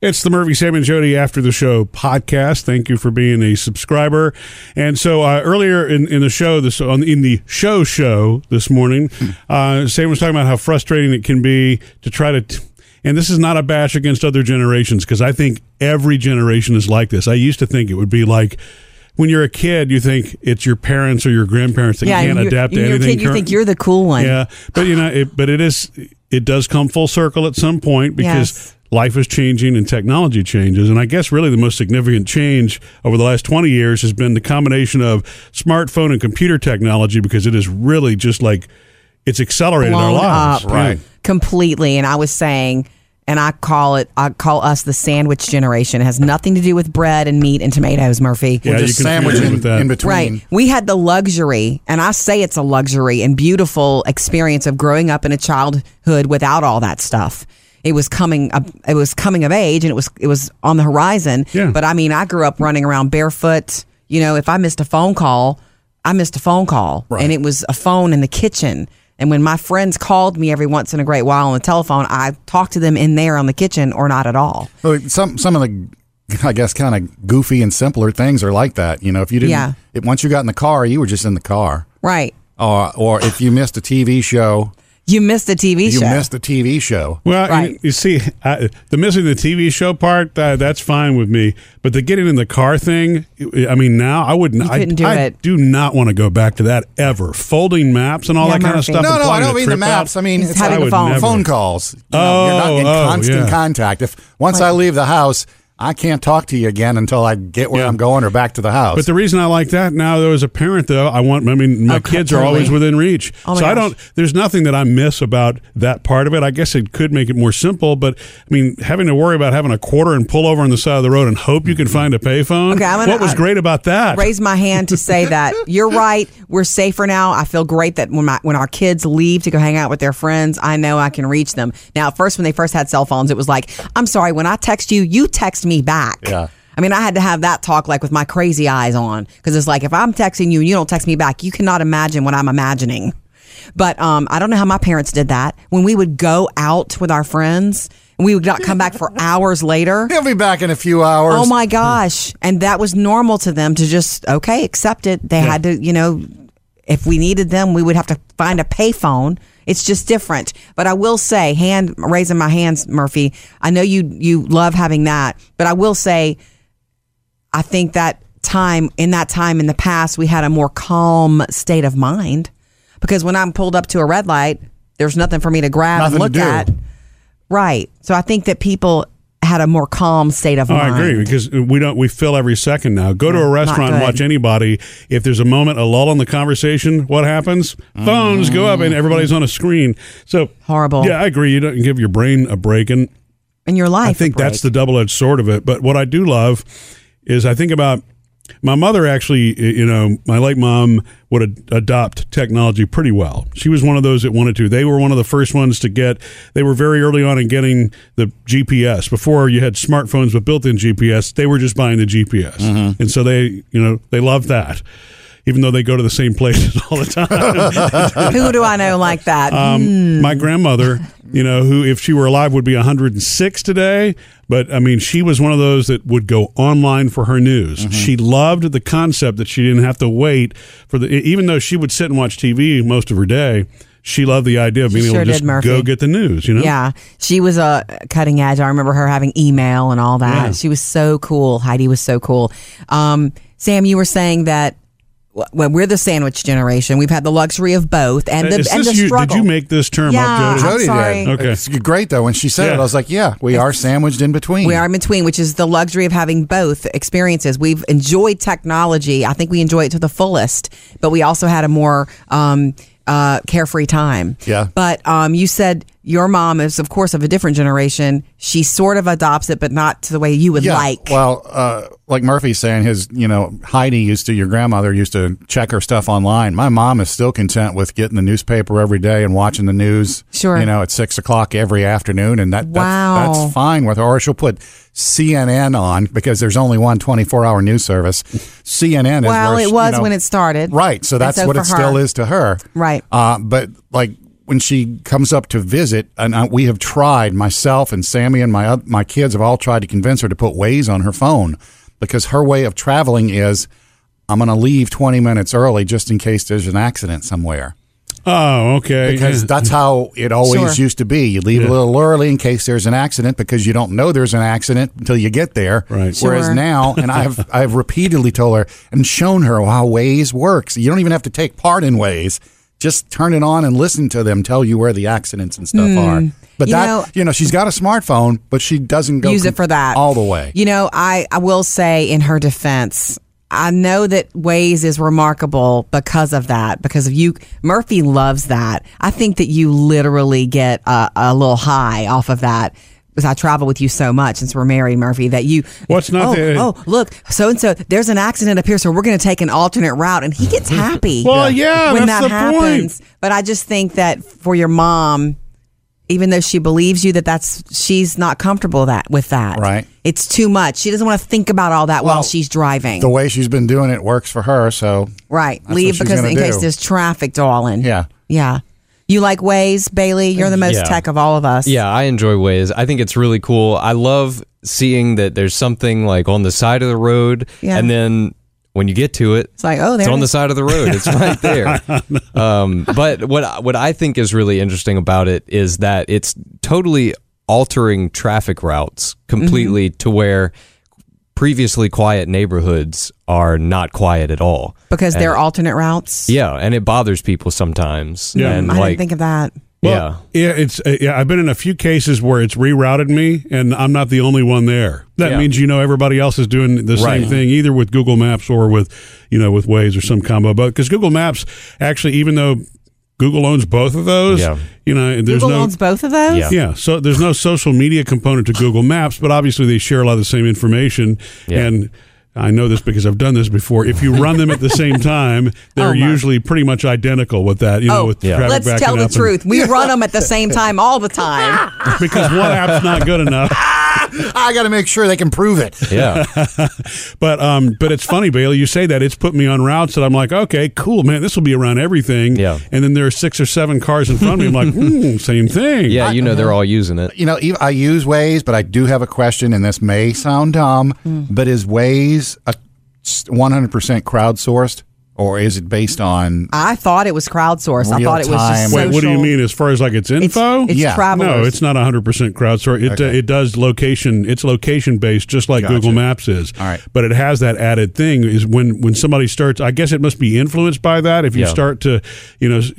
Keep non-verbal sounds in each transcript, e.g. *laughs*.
It's the Murphy, Sam, and Jody After the Show podcast. Thank you for being a subscriber. And so uh, earlier in, in the show, this on in the show show this morning, uh, Sam was talking about how frustrating it can be to try to. T- and this is not a bash against other generations because I think every generation is like this. I used to think it would be like when you're a kid, you think it's your parents or your grandparents that yeah, can't adapt to anything. kid, you think you're the cool one. yeah, but you know, it, but it is. It does come full circle at some point because Yes. Life is changing and technology changes. And I guess really the most significant change over the last twenty years has been the combination of smartphone and computer technology because it is really just like it's accelerated our lives. up. Right. completely. And I was saying, and I call it, I call us the sandwich generation. It has nothing to do with bread and meat and tomatoes, Murphy. Yeah, We're you just sandwiching with that. in between. Right. We had the luxury, and I say it's a luxury and beautiful experience of growing up in a childhood without all that stuff. It was coming up, it was coming of age and it was it was on the horizon. Yeah. But I mean, I grew up running around barefoot. You know, if I missed a phone call, I missed a phone call. Right. And it was a phone in the kitchen. And when my friends called me every once in a great while on the telephone, I talked to them in there on the kitchen or not at all. Well, some some of the, I guess, kind of goofy and simpler things are like that. You know, if you didn't, Yeah. if, once you got in the car, you were just in the car. Right. Or, or if you missed a TV show, You missed the TV show. you show. missed the TV show. Well, Right. you, you see, I, the missing the TV show part, uh, that's fine with me. But the getting in the car thing, I mean, now I wouldn't. You I, couldn't do I it. do not want to go back to that ever. Folding maps and all Yeah, that kind of Murphy. stuff. No, and no, I planning don't a mean the trip maps. out. I mean, He's it's having like a phone. never. phone calls. You know, you're not in Oh, oh, constant yeah. contact. If once I leave the house, I can't talk to you again until I get where Yeah. I'm going or back to the house. But the reason I like that now, though, as a parent, though, I want. I mean, my Oh, kids totally. are always within reach, Oh, my so I don't. There's nothing that I miss about that part of it. I guess it could make it more simple, but I mean, having to worry about having a quarter and pull over on the side of the road and hope you can find a payphone. Okay, I'm gonna- what was I- great about that? raise my hand to say that *laughs* you're right. We're safer now. I feel great that when my when our kids leave to go hang out with their friends, I know I can reach them. Now, at first, when they first had cell phones, it was like, I'm sorry, when I text you, you text me back. Yeah. I mean, I had to have that talk like with my crazy eyes on because it's like if I'm texting you and you don't text me back, you cannot imagine what I'm imagining. But um, I don't know how my parents did that. When we would go out with our friends, we would not come back for *laughs* hours later. He'll be back in a few hours. Oh my gosh. And that was normal to them to just, okay, accept it. They had to, you know, if we needed them, we would have to find a payphone. It's just different. But I will say, hand raising my hands, Murphy, I know you you love having that, but I will say I think that time in that time in the past we had a more calm state of mind. Because when I'm pulled up to a red light, there's nothing for me to grab Nothing and look at. Right. So I think that people had a more calm state of Oh, I agree because we don't. We fill every second now. Go to a restaurant and watch anybody. If there's a moment, a lull in the conversation, what happens? Phones go up and everybody's on a screen. So Horrible. Yeah, I agree. You don't give your brain a break, and in your life. I think that's the double edged sword of it. But what I do love is I think about my mother actually, you know, my late mom would ad- adopt technology pretty well. She was one of those that wanted to. They were one of the first ones to get, they were very early on in getting the GPS. Before you had smartphones with built in GPS, they were just buying the GPS. Mm-hmm. And so they, you know, they loved that. Even though they go to the same places *laughs* all the time. *laughs* Who do I know like that? Um, My grandmother, you know, who if she were alive would be 106 today, but I mean, she was one of those that would go online for her news. Mm-hmm. She loved the concept that she didn't have to wait for the, even though she would sit and watch TV most of her day. She loved the idea of being She able sure to just Murphy. go get the news. You know, Yeah, she was a cutting edge. I remember her having email and all that. Yeah. She was so cool. Heidi was so cool. Um, Sam, you were saying that well, we're the sandwich generation. We've had the luxury of both, and the and the you, struggle. did you make this term Yeah, up, Jody? I'm Jody sorry. did. Okay. It's great though. When she said it, I was like, "Yeah, we are sandwiched in between." We are in between, which is the luxury of having both experiences. We've enjoyed technology. I think we enjoy it to the fullest, but we also had a more um, uh, carefree time. Yeah. But um, you said your mom is, of course, of a different generation. She sort of adopts it, but not to the way you would Yeah. like. Well, uh, like Murphy's saying, his, you know, Heidi used to, your grandmother used to check her stuff online. My mom is still content with getting the newspaper every day and watching the news. Sure. You know, at six o'clock every afternoon. And that, Wow. that's, that's fine with her. Or she'll put CNN on because there's only one 24 hour news service. CNN is well, it was you know- when it started. Right. So that's so what it still is to her. Right. Uh, but like when she comes up to visit, and I, we have tried, myself and Sammy and my my kids have all tried to convince her to put Waze on her phone because her way of traveling is, I'm going to leave 20 minutes early just in case there's an accident somewhere. Oh, okay. Because Yeah. that's how it always Sure. used to be. You leave a little early in case there's an accident because you don't know there's an accident until you get there. Right. Whereas Sure. now, and I've *laughs* I've repeatedly told her and shown her how Waze works. You don't even have to take part in Waze. Just turn it on and listen to them tell you where the accidents and stuff hmm. are. But. You that know- you know, she's got a smartphone, but she doesn't go use com- it for that all the way. You know, I I will say in her defense, I know that Waze is remarkable because of that. Because of you, Murphy loves that. I think that you literally get a, a little high off of that. Because I travel with you so much since we're married, Murphy, that you. What's not oh, the- oh, look, so and so. There's an accident up here, so we're going to take an alternate route, and he *laughs* gets happy. Well, yeah, when that's that the point. happens. But I just think that for your mom, even though she believes you that that's she's not comfortable that with that. Right. It's too much. She doesn't want to think about all that while she's driving. The way she's been doing it works for her, so right. Leave because gonna in case there's traffic, darling. yeah. Yeah. You like Waze, Bailey? You're the most Yeah. tech of all of us. Yeah, I enjoy Waze. I think it's really cool. I love seeing that there's something like on the side of the road, Yeah. and then when you get to it, It's like, oh, there it's it on the side of the road. It's right *laughs* there. *laughs* um, but what what I think is really interesting about it is that it's totally altering traffic routes completely Mm-hmm. to where previously quiet neighborhoods are not quiet at all. because And- they're alternate routes. yeah, and it bothers people sometimes. Yeah. and I like didn't think of that. yeah. Yeah, it's uh, yeah. I've been in a few cases where it's rerouted me, and I'm not the only one there. That Yeah. means you know everybody else is doing the Right. same thing, either with Google Maps or with you know with Waze or some combo. But because Google Maps actually, even though Google owns both of those, Yeah. you know, there's Google no owns both of those. Yeah. yeah, so there's no social media component to Google Maps, but obviously they share a lot of the same information. Yeah. And I know this because I've done this before. If you run them at the same time, they're Oh, usually pretty much identical with that. You know, Oh, with Yeah. traffic let's tell the up and- truth. We *laughs* run them at the same time all the time. *laughs* because one app's not good enough. *laughs* I got to make sure they can prove it. Yeah. But um, but it's funny, Bailey. You say that it's put me on routes that I'm like, okay, cool, man. This will be around everything. Yeah. And then there are six or seven cars in front of me. I'm like, hmm, same thing. Yeah, you know they're all using it. you know, I use Waze, but I do have a question, and this may sound dumb, Hmm. but is Waze a 100% crowdsourced, or is it based on? I thought it was crowdsourced. I thought it was time. just Wait, what do you social- mean as far as like its It's, info? it's Yeah. travelers. No, it's not 100% crowdsourced. It, uh, Okay. it does location. It's location based, just like Gotcha. Google Maps is. All right. But it has that added thing is when when somebody starts. I guess it must be influenced by that. If you Yeah. start to, you know, s-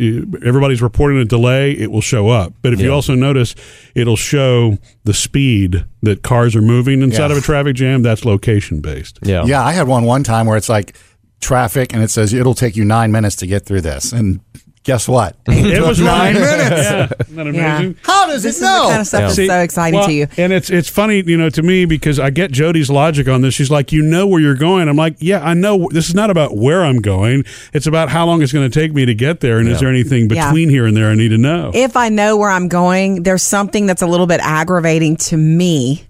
everybody's reporting a delay, it will show up. But if you also notice, it'll show the speed that cars are moving inside Yeah. of a traffic jam. That's location based. Yeah. Yeah, I had one one time where it's like traffic, and it says it'll take you nine minutes to get through this, and guess what? *laughs* It was nine right. minutes. Yeah. Isn't that Yeah. How does This it is the know? kind of stuff that's See, so exciting well, to you. And it's it's funny, you know, to me because I get Jody's logic on this. She's like, you know where you're going. I'm like, yeah, I know. This is not about where I'm going. It's about how long it's going to take me to get there, and is there anything Yeah. between here and there I need to know? if I know where I'm going, there's something that's a little bit aggravating to me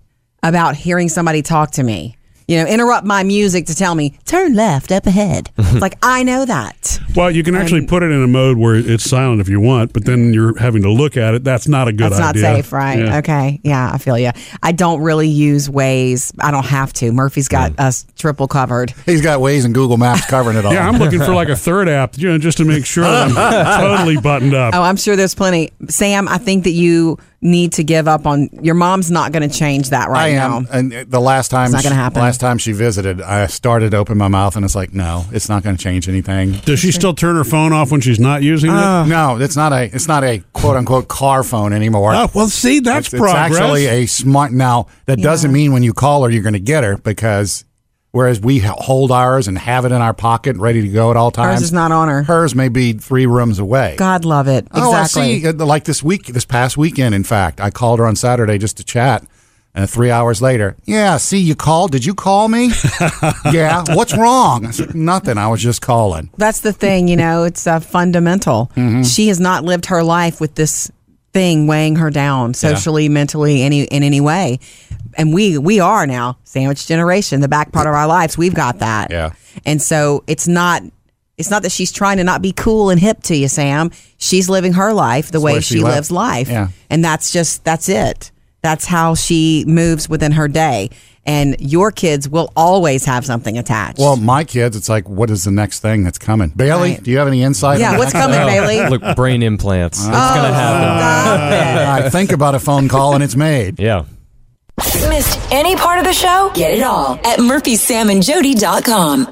about hearing somebody talk to me. You know, interrupt my music to tell me, turn left up ahead. *laughs* it's like, I know that. well, you can actually put it in a mode where it's silent if you want, but then you're having to look at it. That's not a good That's not safe, right? Yeah. Okay. Yeah, I feel you. I don't really use Waze. I don't have to. Murphy's got us triple covered. *laughs* He's got Waze and Google Maps covering it all. Yeah, I'm looking for like a third app, you know, just to make sure that I'm *laughs* totally buttoned up. Oh, I'm sure there's plenty. Sam, I think that you need to give up on your mom's not going to change that I right am, now. and the last time, It's not gonna she- happen. last time she visited, I started to open my mouth, and it's like, no, it's not going to change anything. Does she still turn her phone off when she's not using Uh, it? No, it's not a, it's not a quote unquote car phone anymore. Oh, well, see, that's it's, it's progress. actually a smart. Now that doesn't mean when you call her, you're going to get her because whereas we hold ours and have it in our pocket, ready to go at all times. Ours is not on her. Hers may be three rooms away. God love it. Oh, Exactly. I see. Uh, Like this week, this past weekend, in fact, I called her on Saturday just to chat. And three hours later, yeah, see, you called. Did you call me? *laughs* yeah. What's wrong? I said, Nothing. I was just calling. That's the thing, you know, it's uh, fundamental. Mm-hmm. She has not lived her life with this thing weighing her down socially, mentally, any in any way. And we we are now sandwich generation, the back part of our lives, we've got that. Yeah. And so it's not It's not that she's trying to not be cool and hip to you, Sam. She's living her life the way she, she lives life. Yeah. And that's just, that's it. That's how she moves within her day. And your kids will always have something attached. Well, my kids, it's like, what is the next thing that's coming? Bailey, Right. do you have any insight? yeah, on what's that? coming, oh, Bailey? Oh, Look, brain implants. It's Oh, gonna happen. Stop it. I think about a phone call and it's made. Yeah. Missed any part of the show? Get it all at murphysamandjody.com.